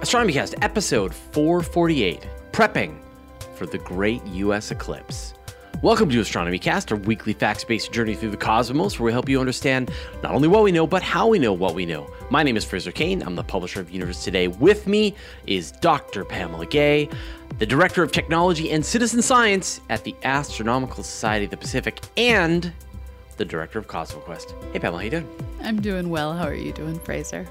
Astronomycast episode 448 Prepping for the Great U.S. Eclipse. Welcome to Astronomycast, our weekly facts based journey through the cosmos where we help you understand not only what we know, but how we know what we know. My name is Fraser Cain. I'm the publisher of Universe Today. With me is Dr. Pamela Gay, the Director of Technology and Citizen Science at the Astronomical Society of the Pacific, and the Director of CosmoQuest. Hey, Pamela, how you doing? I'm doing well. How are you doing, Fraser?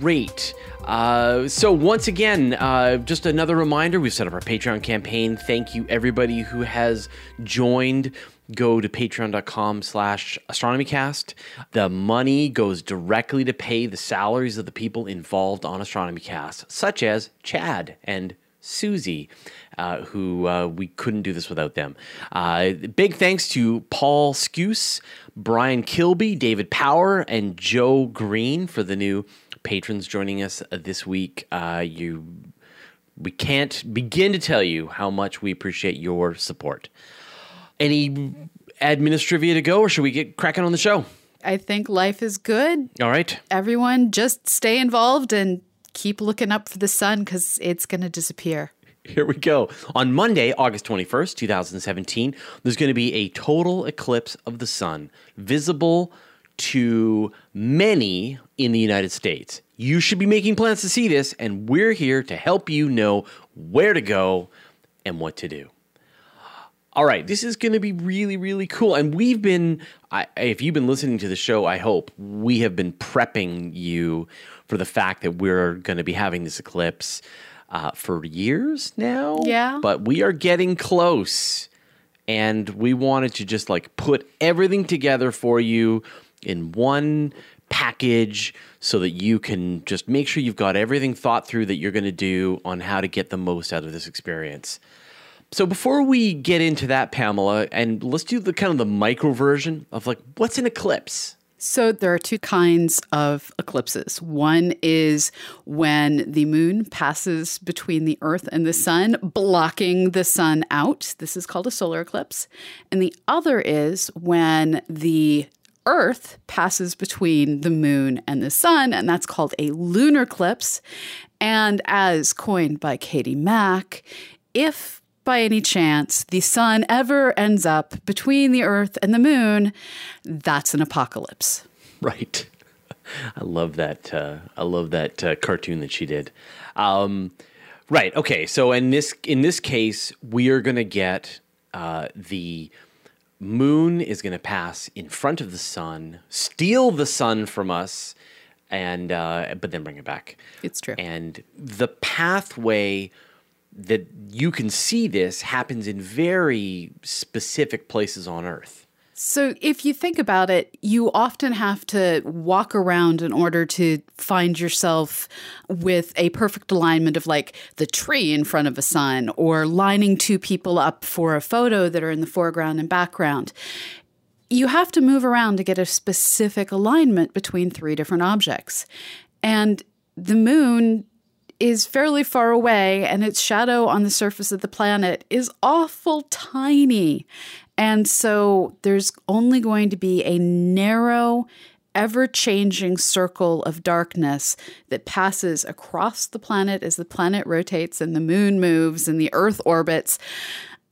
Great. Uh, so once again, uh, just another reminder: we've set up our Patreon campaign. Thank you, everybody who has joined. Go to patreon.com/slash astronomycast. The money goes directly to pay the salaries of the people involved on Astronomycast, such as Chad and Susie, uh, who uh, we couldn't do this without them. Uh, big thanks to Paul Skuse, Brian Kilby, David Power, and Joe Green for the new patrons joining us uh, this week. Uh, you, we can't begin to tell you how much we appreciate your support. Any administrivia to go, or should we get cracking on the show? I think life is good. All right. Everyone, just stay involved and keep looking up for the sun because it's going to disappear. Here we go. On Monday, August 21st, 2017, there's going to be a total eclipse of the sun visible to many in the United States. You should be making plans to see this, and we're here to help you know where to go and what to do. All right, this is going to be really, really cool. And we've been, I, if you've been listening to the show, I hope we have been prepping you for the fact that we're going to be having this eclipse uh, for years now. Yeah. But we are getting close. And we wanted to just like put everything together for you in one package so that you can just make sure you've got everything thought through that you're going to do on how to get the most out of this experience. So before we get into that, Pamela, and let's do the kind of the micro version of like what's an eclipse. So there are two kinds of eclipses. One is when the moon passes between the earth and the sun, blocking the sun out. This is called a solar eclipse. And the other is when the Earth passes between the moon and the sun, and that's called a lunar eclipse. And as coined by Katie Mack, if by any chance the sun ever ends up between the earth and the moon, that's an apocalypse. Right. I love that. Uh, I love that uh, cartoon that she did. Um, right. Okay. So in this in this case, we are going to get uh, the moon is going to pass in front of the sun, steal the sun from us, and uh, but then bring it back. It's true. And the pathway that you can see this happens in very specific places on Earth. So, if you think about it, you often have to walk around in order to find yourself with a perfect alignment of like the tree in front of a sun or lining two people up for a photo that are in the foreground and background. You have to move around to get a specific alignment between three different objects. And the moon is fairly far away, and its shadow on the surface of the planet is awful tiny. And so there's only going to be a narrow, ever changing circle of darkness that passes across the planet as the planet rotates and the moon moves and the earth orbits.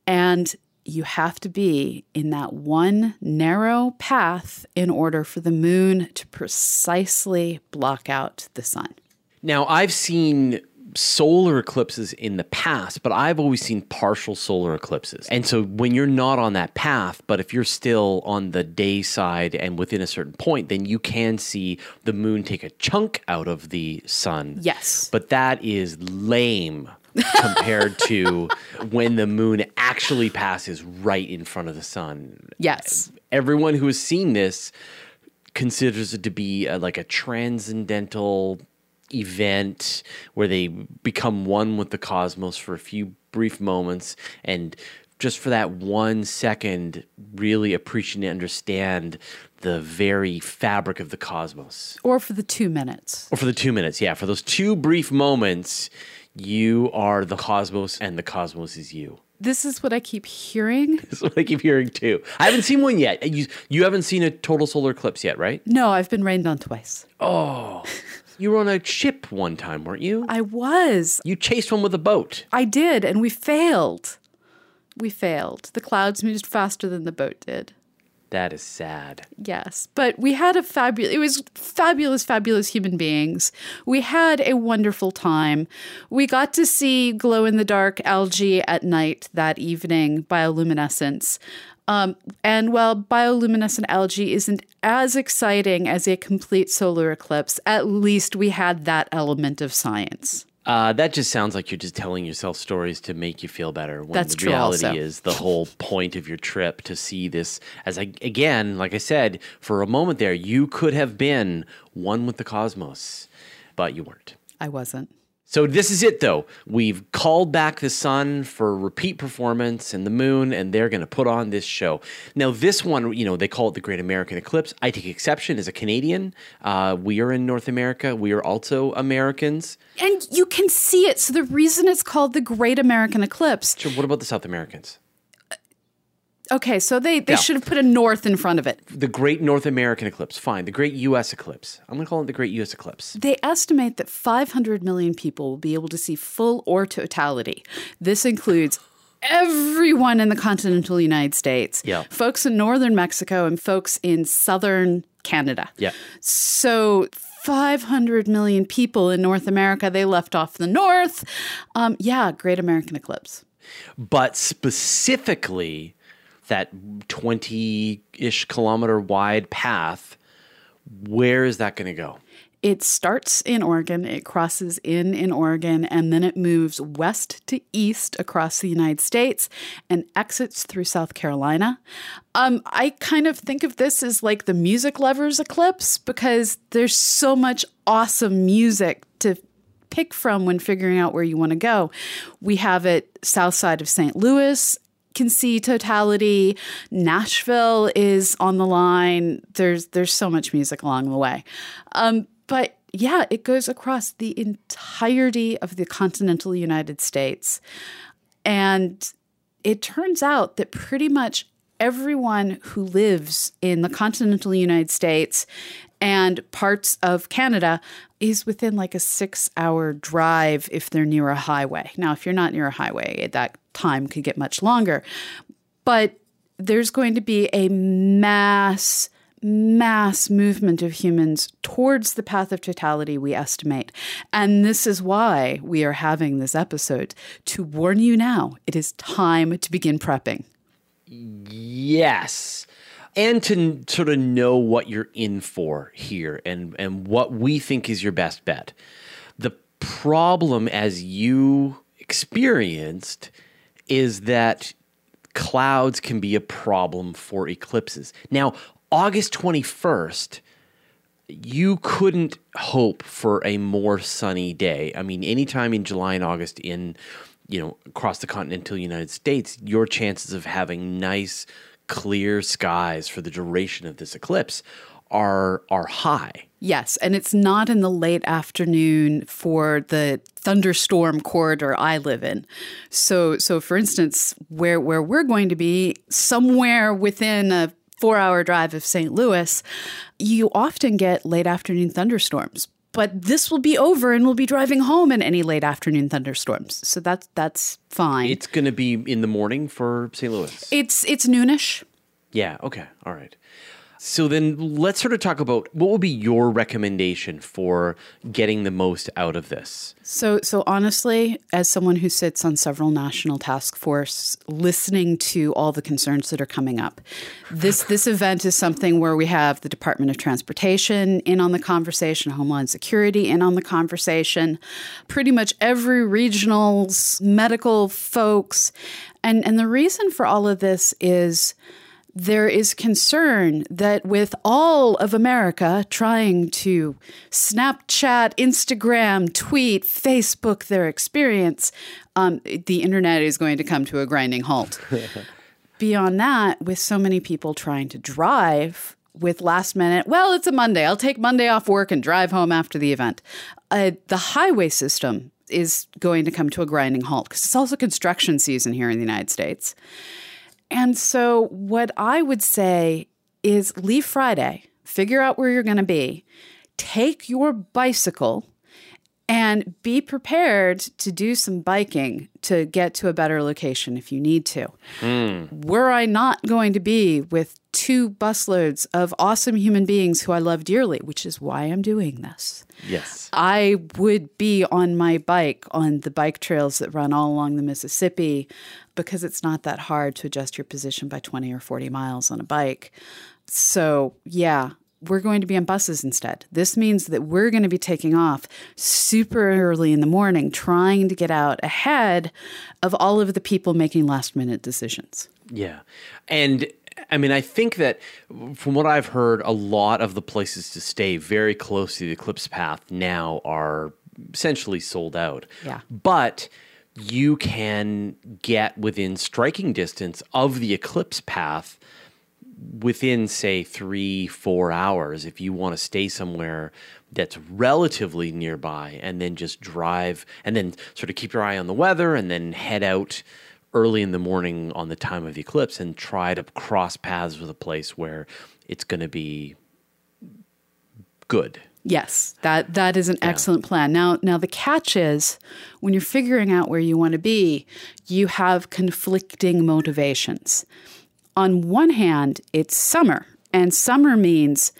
And you have to be in that one narrow path in order for the moon to precisely block out the sun. Now, I've seen solar eclipses in the past, but I've always seen partial solar eclipses. And so when you're not on that path, but if you're still on the day side and within a certain point, then you can see the moon take a chunk out of the sun. Yes. But that is lame compared to when the moon actually passes right in front of the sun. Yes. Everyone who has seen this considers it to be a, like a transcendental event where they become one with the cosmos for a few brief moments and just for that one second really appreciate and understand the very fabric of the cosmos. Or for the two minutes. or for the two minutes yeah. For those two brief moments you are the cosmos and the cosmos is you. This is what I keep hearing. that's what i keep hearing too. I haven't seen one yet. You, you haven't seen a total solar eclipse yet right? No, I've been rained on twice. oh You were on a ship one time, weren't you? I was. You chased one with a boat. I did, and we failed. We failed. The clouds moved faster than the boat did. That is sad. Yes, but we had a fabulous, it was fabulous, fabulous human beings. We had a wonderful time. We got to see glow in the dark algae at night that evening, bioluminescence. Um, and while bioluminescent algae isn't as exciting as a complete solar eclipse, at least we had that element of science. Uh, that just sounds like you're just telling yourself stories to make you feel better. When That's the true reality also. is the whole point of your trip to see this. As I again, like I said, for a moment there, you could have been one with the cosmos, but you weren't. I wasn't. So this is it though. We've called back the sun for repeat performance and the moon, and they're going to put on this show. Now, this one, you know, they call it the Great American Eclipse. I take exception as a Canadian. Uh, we are in North America. We are also Americans. And you can see it. So the reason it's called the Great American Eclipse. Sure. What about the South Americans? Okay, so they, they Yeah. should have put a north in front of it. The Great North American Eclipse. Fine. The Great U.S. Eclipse. I'm going to call it the Great U.S. Eclipse. They estimate that 500 million people will be able to see full or totality. This includes everyone in the continental United States, Yeah. folks in northern Mexico, and folks in southern Canada. Yeah. So 500 million people in North America, they left off the north. Um, yeah, Great American Eclipse. But specifically, that 20 ish kilometer wide path, where is that going to go? It starts in Oregon, it crosses in in Oregon, and then it moves west to east across the United States and exits through South Carolina. Um, I kind of think of this as like the music lovers eclipse because there's so much awesome music to pick from when figuring out where you want to go. We have it south side of St. Louis can see totality. Nashville is on the line. There's there's so much music along the way. Um, but yeah, it goes across the entirety of the continental United States. And it turns out that pretty much everyone who lives in the continental United States and parts of Canada is within like a six hour drive if they're near a highway. Now, if you're not near a highway, that time could get much longer. But there's going to be a mass mass movement of humans towards the path of totality we estimate. And this is why we are having this episode to warn you now it is time to begin prepping. Yes. And to sort of know what you're in for here and, and what we think is your best bet. The problem, as you experienced, is that clouds can be a problem for eclipses. Now, August 21st, you couldn't hope for a more sunny day. I mean, anytime in July and August in, you know, across the continental United States, your chances of having nice, clear skies for the duration of this eclipse are are high. Yes, and it's not in the late afternoon for the thunderstorm corridor I live in. So so for instance, where where we're going to be somewhere within a 4-hour drive of St. Louis, you often get late afternoon thunderstorms. But this will be over and we'll be driving home in any late afternoon thunderstorms. So that's that's fine. It's going to be in the morning for St. Louis. it's it's noonish. Yeah. Okay. All right. So then let's sort of talk about what would be your recommendation for getting the most out of this. So, so honestly, as someone who sits on several national task force, listening to all the concerns that are coming up, this this event is something where we have the Department of Transportation in on the conversation, Homeland Security in on the conversation, pretty much every regional's medical folks, and and the reason for all of this is there is concern that with all of America trying to Snapchat, Instagram, tweet, Facebook their experience, um, the internet is going to come to a grinding halt. Beyond that, with so many people trying to drive with last minute, well, it's a Monday. I'll take Monday off work and drive home after the event. Uh, the highway system is going to come to a grinding halt because it's also construction season here in the United States. And so, what I would say is leave Friday, figure out where you're going to be, take your bicycle and be prepared to do some biking to get to a better location if you need to. Hmm. Were I not going to be with two busloads of awesome human beings who I love dearly, which is why I'm doing this, Yes. I would be on my bike on the bike trails that run all along the Mississippi because it's not that hard to adjust your position by 20 or 40 miles on a bike. So, yeah, we're going to be on buses instead. This means that we're going to be taking off super early in the morning, trying to get out ahead of all of the people making last minute decisions. Yeah. And I mean, I think that from what I've heard, a lot of the places to stay very close to the Eclipse Path now are essentially sold out. Yeah. But you can get within striking distance of the Eclipse Path within, say, three, four hours if you want to stay somewhere that's relatively nearby and then just drive and then sort of keep your eye on the weather and then head out early in the morning on the time of the eclipse and try to cross paths with a place where it's going to be good. Yes, that that is an excellent plan. Now, now the catch is when you're figuring out where you want to be, you have conflicting motivations. On one hand, it's summer, and summer means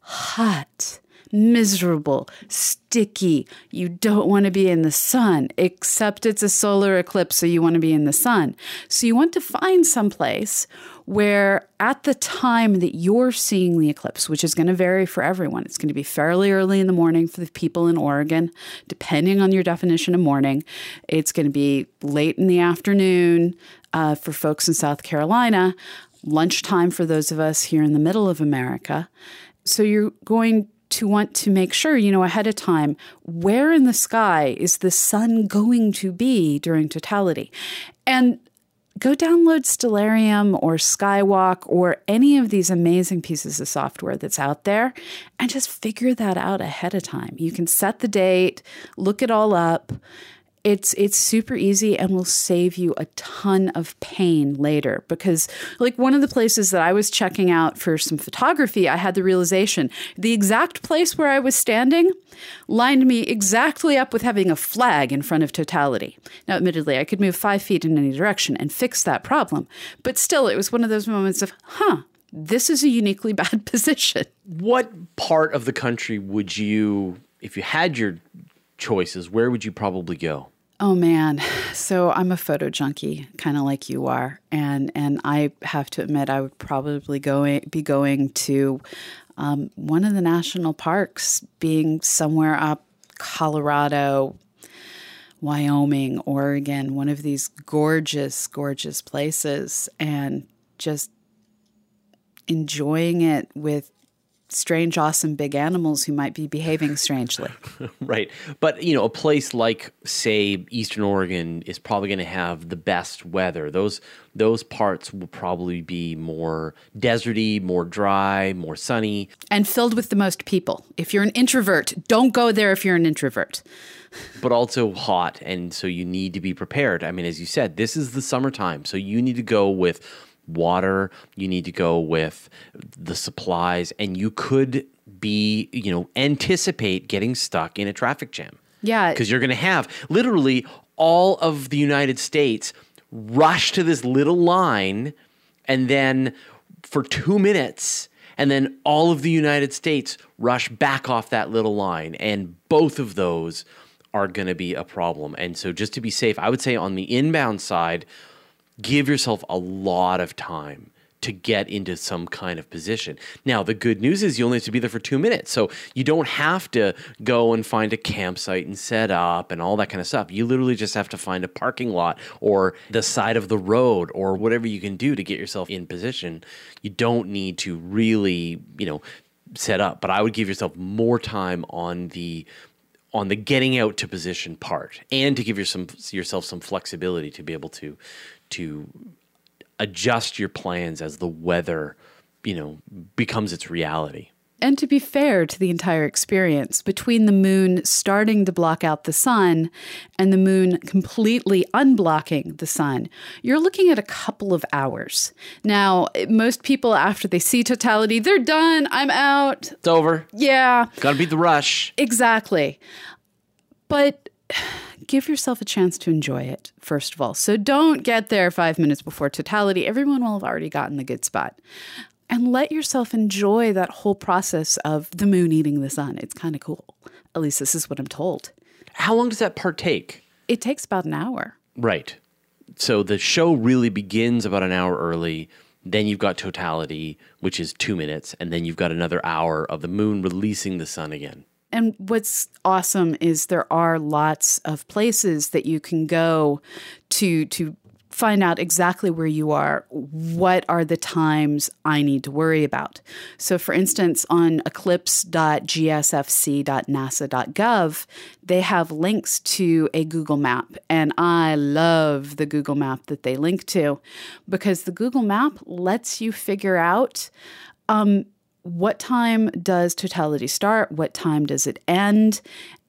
hot, miserable, sticky. You don't want to be in the sun, except it's a solar eclipse, so you want to be in the sun. So you want to find someplace where at the time that you're seeing the eclipse, which is going to vary for everyone, it's going to be fairly early in the morning for the people in Oregon, depending on your definition of morning. It's going to be late in the afternoon uh, for folks in South Carolina, lunchtime for those of us here in the middle of America. So you're going to want to make sure, you know, ahead of time, where in the sky is the sun going to be during totality? And go download Stellarium or Skywalk or any of these amazing pieces of software that's out there and just figure that out ahead of time. You can set the date, look it all up. It's it's super easy and will save you a ton of pain later because like one of the places that I was checking out for some photography, I had the realization the exact place where I was standing lined me exactly up with having a flag in front of totality. Now, admittedly, I could move five feet in any direction and fix that problem, but still, it was one of those moments of, huh, this is a uniquely bad position. What part of the country would you, if you had your choices, where would you probably go? Oh man, so I'm a photo junkie, kind of like you are, and and I have to admit I would probably going be going to um, one of the national parks, being somewhere up Colorado, Wyoming, Oregon, one of these gorgeous, gorgeous places, and just enjoying it with strange, awesome big animals who might be behaving strangely. Right. But, you know, a place like say Eastern Oregon is probably going to have the best weather. Those those parts will probably be more deserty, more dry, more sunny. and filled with the most people. If you're an introvert, don't go there if you're an introvert. but also hot and so you need to be prepared i mean as you said this is the summertime so you need to go with water you need to go with the supplies and you could be you know anticipate getting stuck in a traffic jam Yeah. because you're going to have literally all of the united states rush to this little line and then for two minutes and then all of the united states rush back off that little line and both of those are going to be a problem and so just to be safe i would say on the inbound side give yourself a lot of time to get into some kind of position. Now, the good news is you only have to be there for two minutes. So you don't have to go and find a campsite and set up and all that kind of stuff. You literally just have to find a parking lot or the side of the road or whatever you can do to get yourself in position. You don't need to really, you know, set up, but I would give yourself more time on the on the getting out to position part and to give your some, yourself some flexibility to be able to to adjust your plans as the weather you know becomes its reality And to be fair to the entire experience, between the moon starting to block out the sun and the moon completely unblocking the sun, you're looking at a couple of hours. Now, most people, after they see totality, they're done. I'm out. It's over. Yeah. Gotta beat the rush. Exactly. But give yourself a chance to enjoy it, first of all. So don't get there five minutes before totality. Everyone will have already gotten the good spot and let yourself enjoy that whole process of the moon eating the sun. It's kind of cool. At least this is what I'm told. How long does that part take? It takes about an hour. Right. So the show really begins about an hour early. Then you've got totality, which is two minutes, and then you've got another hour of the moon releasing the sun again. And what's awesome is there are lots of places that you can go to to find out exactly where you are, what are the times I need to worry about. So, for instance, on eclipse.gsfc.nasa.gov, they have links to a Google map. And I love the Google map that they link to because the Google map lets you figure out. Um, what time does totality start? What time does it end?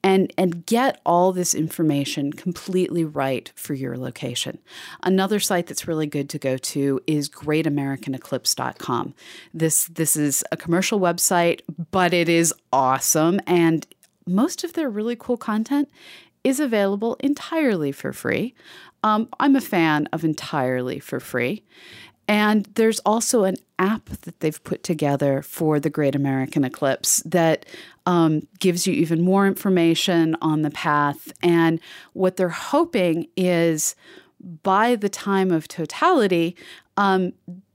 and and get all this information completely right for your location. Another site that's really good to go to is greatamericaneclipse.com. This this is a commercial website, but it is awesome and most of their really cool content is available entirely for free. Um, I'm a fan of entirely for free. And there's also an app that they've put together for the Great American Eclipse that um, gives you even more information on the path. And what they're hoping is by the time of totality, um,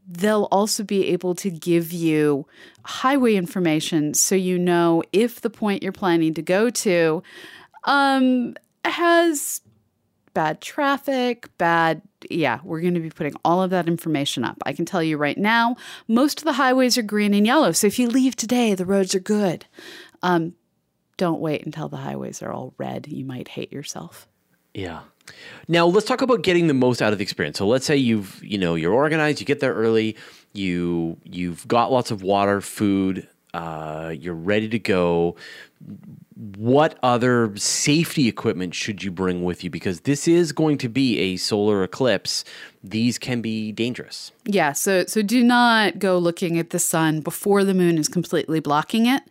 they'll also be able to give you highway information so you know if the point you're planning to go to um, has bad traffic, bad. Yeah, we're going to be putting all of that information up. I can tell you right now, most of the highways are green and yellow. So if you leave today, the roads are good. Um, don't wait until the highways are all red. You might hate yourself. Yeah. Now let's talk about getting the most out of the experience. So let's say you've, you know, you're organized, you get there early, you you've got lots of water, food, uh, you're ready to go what other safety equipment should you bring with you? Because this is going to be a solar eclipse. These can be dangerous. Yeah, so so do not go looking at the sun before the moon is completely blocking it.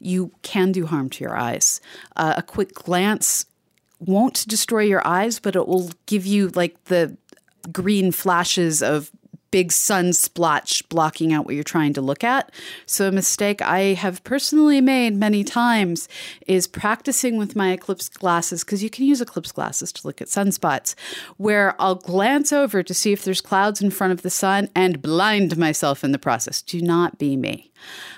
You can do harm to your eyes. Uh, a quick glance won't destroy your eyes, but it will give you like the green flashes of big sun splotch blocking out what you're trying to look at. So, a mistake I have personally made many times is practicing with my eclipse glasses, because you can use eclipse glasses to look at sunspots, where I'll glance over to see if there's clouds in front of the sun and blind myself in the process. Do not be me.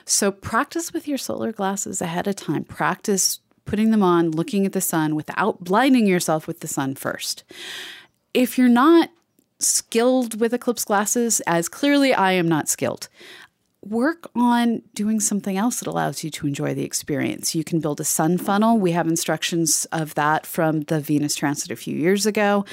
So, practice with your solar glasses ahead of time. Practice putting them on, looking at the sun without blinding yourself with the sun first. If you're not skilled with eclipse glasses, as clearly I am not skilled. Work on doing something else that allows you to enjoy the experience. You can build a sun funnel. We have instructions of that from the Venus Transit a few years ago,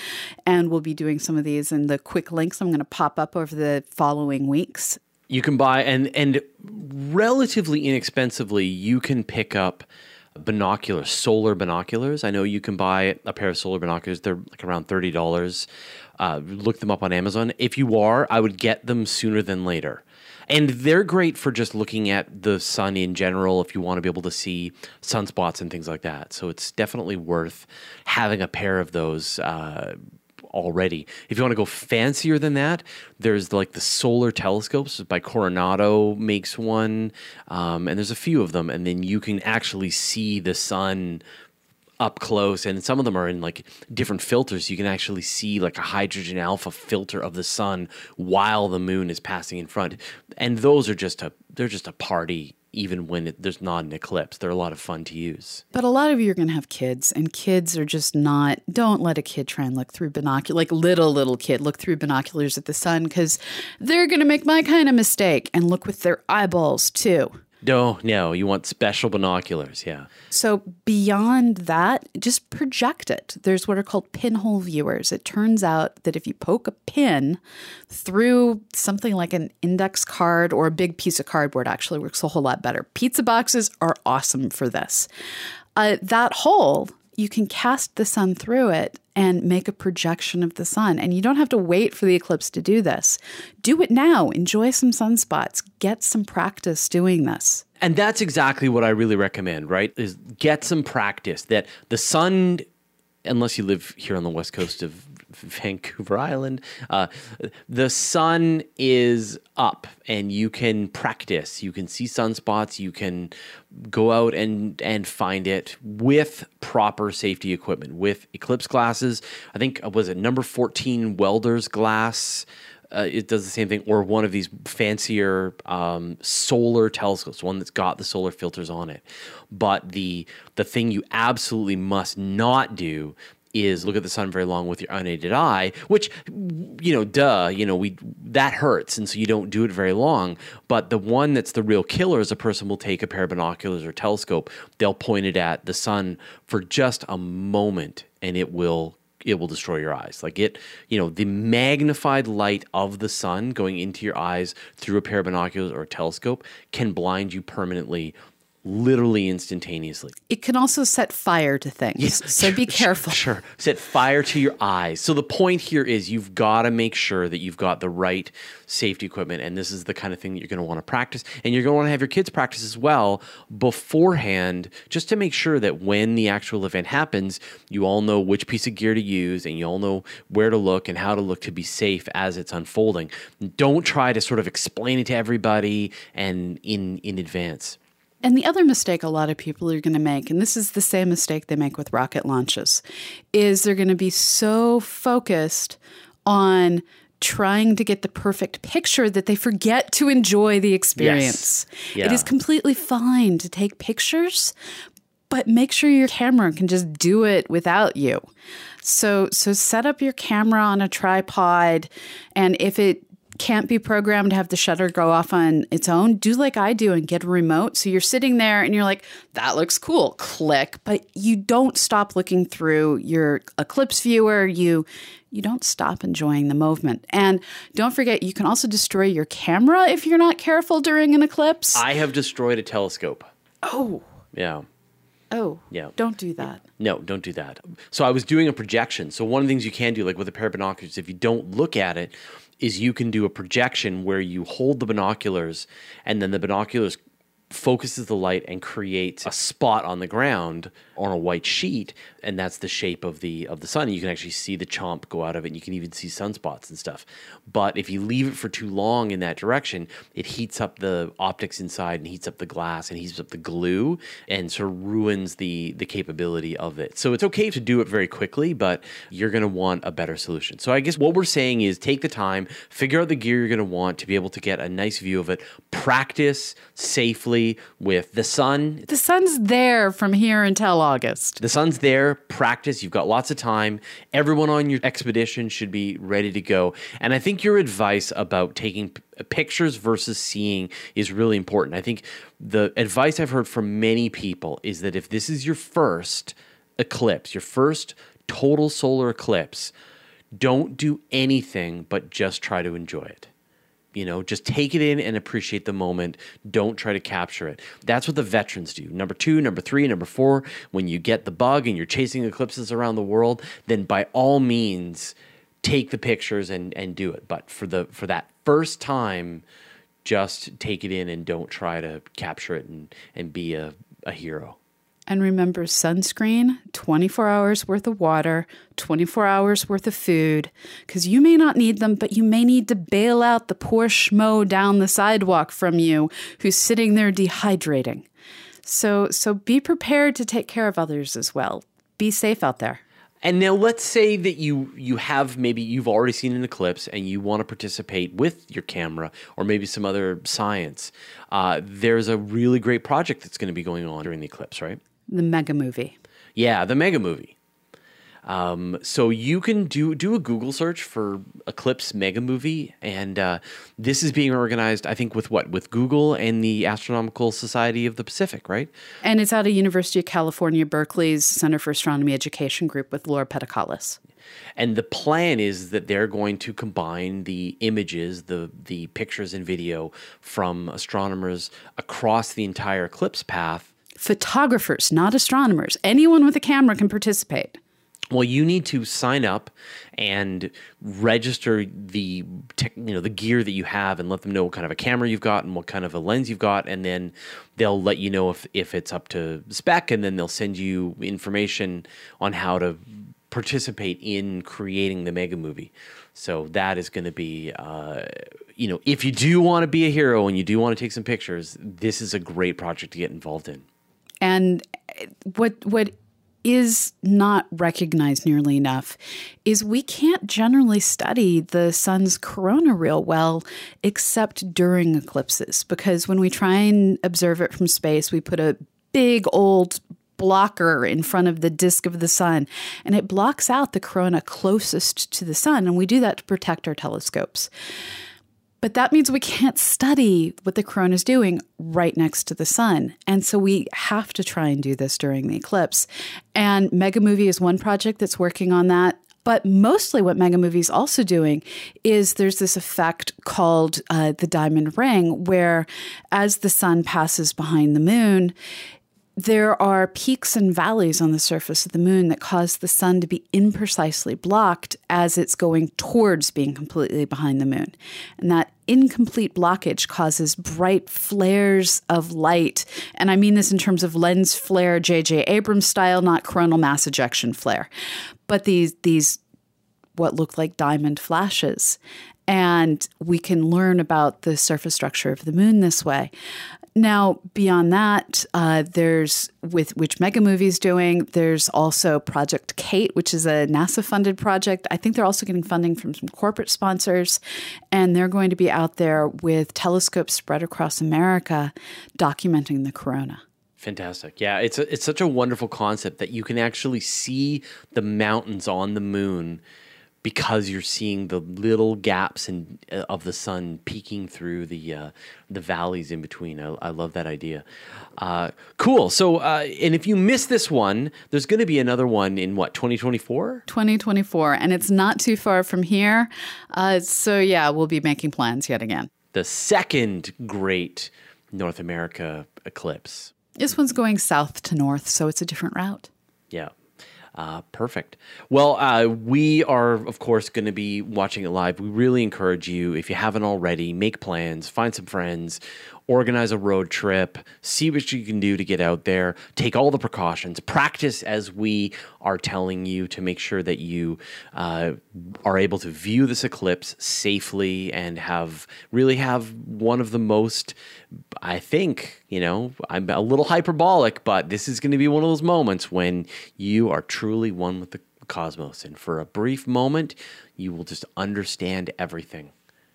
and we'll be doing some of these in the quick links I'm going to pop up over the following weeks. You can buy and and relatively inexpensively, you can pick up binoculars, solar binoculars. I know you can buy a pair of solar binoculars. They're like around thirty dollars. Uh, look them up on Amazon. If you are, I would get them sooner than later. And they're great for just looking at the sun in general if you want to be able to see sunspots and things like that. So it's definitely worth having a pair of those. Uh, already. If you want to go fancier than that, there's like the solar telescopes by Coronado makes one, um, and there's a few of them, and then you can actually see the sun up close and some of them are in like different filters. You can actually see like a hydrogen alpha filter of the sun while the moon is passing in front. And those are just a they're just a party even when it, there's not an eclipse. They're a lot of fun to use. But a lot of you are going to have kids and kids are just not don't let a kid try and look through binoculars like little little kid look through binoculars at the sun because they're going to make my kind of mistake and look with their eyeballs too No, no, you want special binoculars. Yeah. So beyond that, just project it. There's what are called pinhole viewers. It turns out that if you poke a pin through something like an index card or a big piece of cardboard, actually works a whole lot better. Pizza boxes are awesome for this. Uh, that hole you can cast the sun through it and make a projection of the sun. And you don't have to wait for the eclipse to do this. Do it now. Enjoy some sunspots. Get some practice doing this. And that's exactly what I really recommend, right? Is get some practice that the sun unless you live here on the west coast of Vancouver Island, uh, the sun is up and you can practice. You can see sunspots. You can go out and, and find it with proper safety equipment, with eclipse glasses. I think, uh, was it number 14 welder's glass? Uh, it does the same thing, or one of these fancier um, solar telescopes, one that's got the solar filters on it. But the the thing you absolutely must not do is look at the sun very long with your unaided eye, which you know, duh, you know, we that hurts, and so you don't do it very long. But the one that's the real killer is a person will take a pair of binoculars or telescope, they'll point it at the sun for just a moment, and it will it will destroy your eyes. Like it, you know, the magnified light of the sun going into your eyes through a pair of binoculars or a telescope can blind you permanently literally instantaneously. It can also set fire to things. Yes, so be careful. Sure, sure. Set fire to your eyes. So the point here is you've got to make sure that you've got the right safety equipment. And this is the kind of thing that you're going to want to practice. And you're going to want to have your kids practice as well beforehand, just to make sure that when the actual event happens, you all know which piece of gear to use and you all know where to look and how to look to be safe as it's unfolding. Don't try to sort of explain it to everybody and in in advance. And the other mistake a lot of people are going to make, and this is the same mistake they make with rocket launches, is they're going to be so focused on trying to get the perfect picture that they forget to enjoy the experience. Yes. Yeah. It is completely fine to take pictures, but make sure your camera can just do it without you. So so set up your camera on a tripod and if it can't be programmed to have the shutter go off on its own, do like I do and get a remote. So you're sitting there and you're like, that looks cool, click, but you don't stop looking through your Eclipse viewer. You you don't stop enjoying the movement. And don't forget, you can also destroy your camera if you're not careful during an eclipse. I have destroyed a telescope. Oh. Yeah. Oh, yeah. Don't do that. No, don't do that. So I was doing a projection. So one of the things you can do, like with a pair of binoculars, if you don't look at it, is you can do a projection where you hold the binoculars and then the binoculars focuses the light and creates a spot on the ground on a white sheet and that's the shape of the of the sun. You can actually see the chomp go out of it and you can even see sunspots and stuff. But if you leave it for too long in that direction it heats up the optics inside and heats up the glass and heats up the glue and sort of ruins the the capability of it. So it's okay to do it very quickly but you're going to want a better solution. So i guess what we're saying is take the time figure out the gear you're going to want to be able to get a nice view of it. Practice safely with the sun. The sun's there from here until August. The sun's there, practice, you've got lots of time. Everyone on your expedition should be ready to go. And I think your advice about taking uh, pictures versus seeing is really important. I think the advice I've heard from many people is that if this is your first eclipse, your first total solar eclipse, don't do anything but just try to enjoy it. You know, just take it in and appreciate the moment. Don't try to capture it. That's what the veterans do. Number two, number three, number four, when you get the bug and you're chasing eclipses around the world, then by all means take the pictures and, and do it. But for the for that first time, just take it in and don't try to capture it and, and be a, a hero. And remember sunscreen, 24 hours worth of water, 24 hours worth of food, because you may not need them, but you may need to bail out the poor schmo down the sidewalk from you who's sitting there dehydrating. So, so be prepared to take care of others as well. Be safe out there. And now let's say that you you have maybe you've already seen an eclipse and you want to participate with your camera or maybe some other science. Uh, there's a really great project that's going to be going on during the eclipse, right? The mega movie. Yeah, the mega movie. Um, so you can do do a Google search for Eclipse Mega Movie, and uh, this is being organized, I think, with what with Google and the Astronomical Society of the Pacific, right? And it's out of University of California, Berkeley's Center for Astronomy Education group with Laura Peticolas. And the plan is that they're going to combine the images, the the pictures and video from astronomers across the entire eclipse path. Photographers, not astronomers. Anyone with a camera can participate. Well, you need to sign up and register the tech, you know the gear that you have and let them know what kind of a camera you've got and what kind of a lens you've got and then they'll let you know if if it's up to spec and then they'll send you information on how to participate in creating the mega movie. So that is going to be, uh, you know, if you do want to be a hero and you do want to take some pictures, this is a great project to get involved in. And what what is not recognized nearly enough is we can't generally study the sun's corona real well except during eclipses because when we try and observe it from space we put a big old blocker in front of the disk of the sun, and it blocks out the corona closest to the sun. And we do that to protect our telescopes. But that means we can't study what the corona is doing right next to the sun. And so we have to try and do this during the eclipse. And Megamovie is one project that's working on that. But mostly, what Megamovie is also doing is there's this effect called uh, the diamond ring, where as the sun passes behind the moon, there are peaks and valleys on the surface of the moon that cause the sun to be imprecisely blocked as it's going towards being completely behind the moon. And that incomplete blockage causes bright flares of light. And I mean this in terms of lens flare, J.J. Abrams style, not coronal mass ejection flare. But these, these what look like diamond flashes. And we can learn about the surface structure of the moon this way. Now, beyond that, uh, there's with which Mega Movie's doing. There's also Project CATE, which is a NASA-funded project. I think they're also getting funding from some corporate sponsors, and they're going to be out there with telescopes spread across America, documenting the corona. Fantastic. Yeah, it's a, it's such a wonderful concept that you can actually see the mountains on the moon because you're seeing the little gaps in, uh, of the sun peeking through the uh, the valleys in between. I, I love that idea. Uh, cool. So, uh, and if you miss this one, there's going to be another one in what 2024. 2024, and it's not too far from here. Uh, so yeah, we'll be making plans yet again. The second great North America eclipse. This one's going south to north, so it's a different route. Yeah. Uh, perfect. Well, uh, we are, of course, going to be watching it live. We really encourage you, if you haven't already, make plans, find some friends, organize a road trip, see what you can do to get out there, take all the precautions, practice as we are telling you to make sure that you uh, are able to view this eclipse safely and have really have one of the most, I think, you know, I'm a little hyperbolic, but this is going to be one of those moments when you are truly one with the cosmos. And for a brief moment, you will just understand everything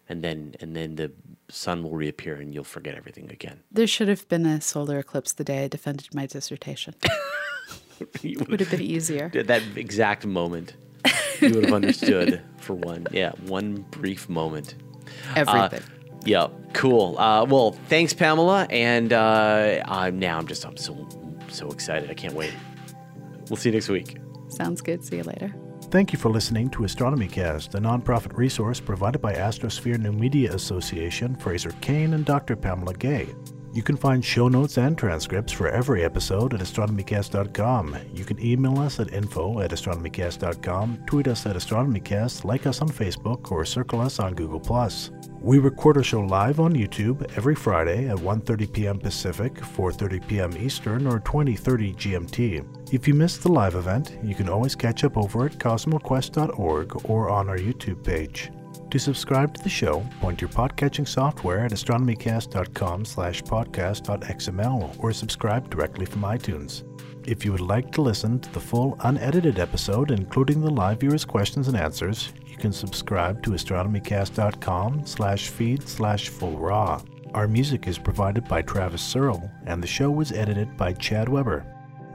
and then and then the sun will reappear and you'll forget everything again. There should have been a solar eclipse the day I defended my dissertation. It would have been easier. At that exact moment, you would have understood for one, yeah, one brief moment. Everything. Uh, yeah, cool. Uh, well, thanks, Pamela, and uh, I'm now I'm just I'm so so excited. I can't wait. We'll see you next week. Sounds good. See you later. Thank you for listening to Astronomycast, a nonprofit resource provided by Astrosphere New Media Association, Fraser Cain, and Dr. Pamela Gay. You can find show notes and transcripts for every episode at astronomycast.com. You can email us at info at astronomycast.com, tweet us at astronomycast, like us on Facebook, or circle us on Google+. We record our show live on YouTube every Friday at 1.30 p.m. Pacific, 4.30 p.m. Eastern, or 20.30 GMT. If you missed the live event, you can always catch up over at cosmoquest.org or on our YouTube page. To subscribe to the show, point your podcatching software at astronomycast.com slash podcast.xml or subscribe directly from iTunes. If you would like to listen to the full unedited episode, including the live viewers' questions and answers, you can subscribe to astronomycast.com slash feed slash full raw. Our music is provided by Travis Searle, and the show was edited by Chad Weber.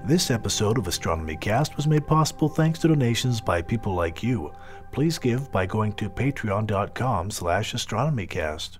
This episode of Astronomy Cast was made possible thanks to donations by people like you. Please give by going to patreon.com slash astronomycast.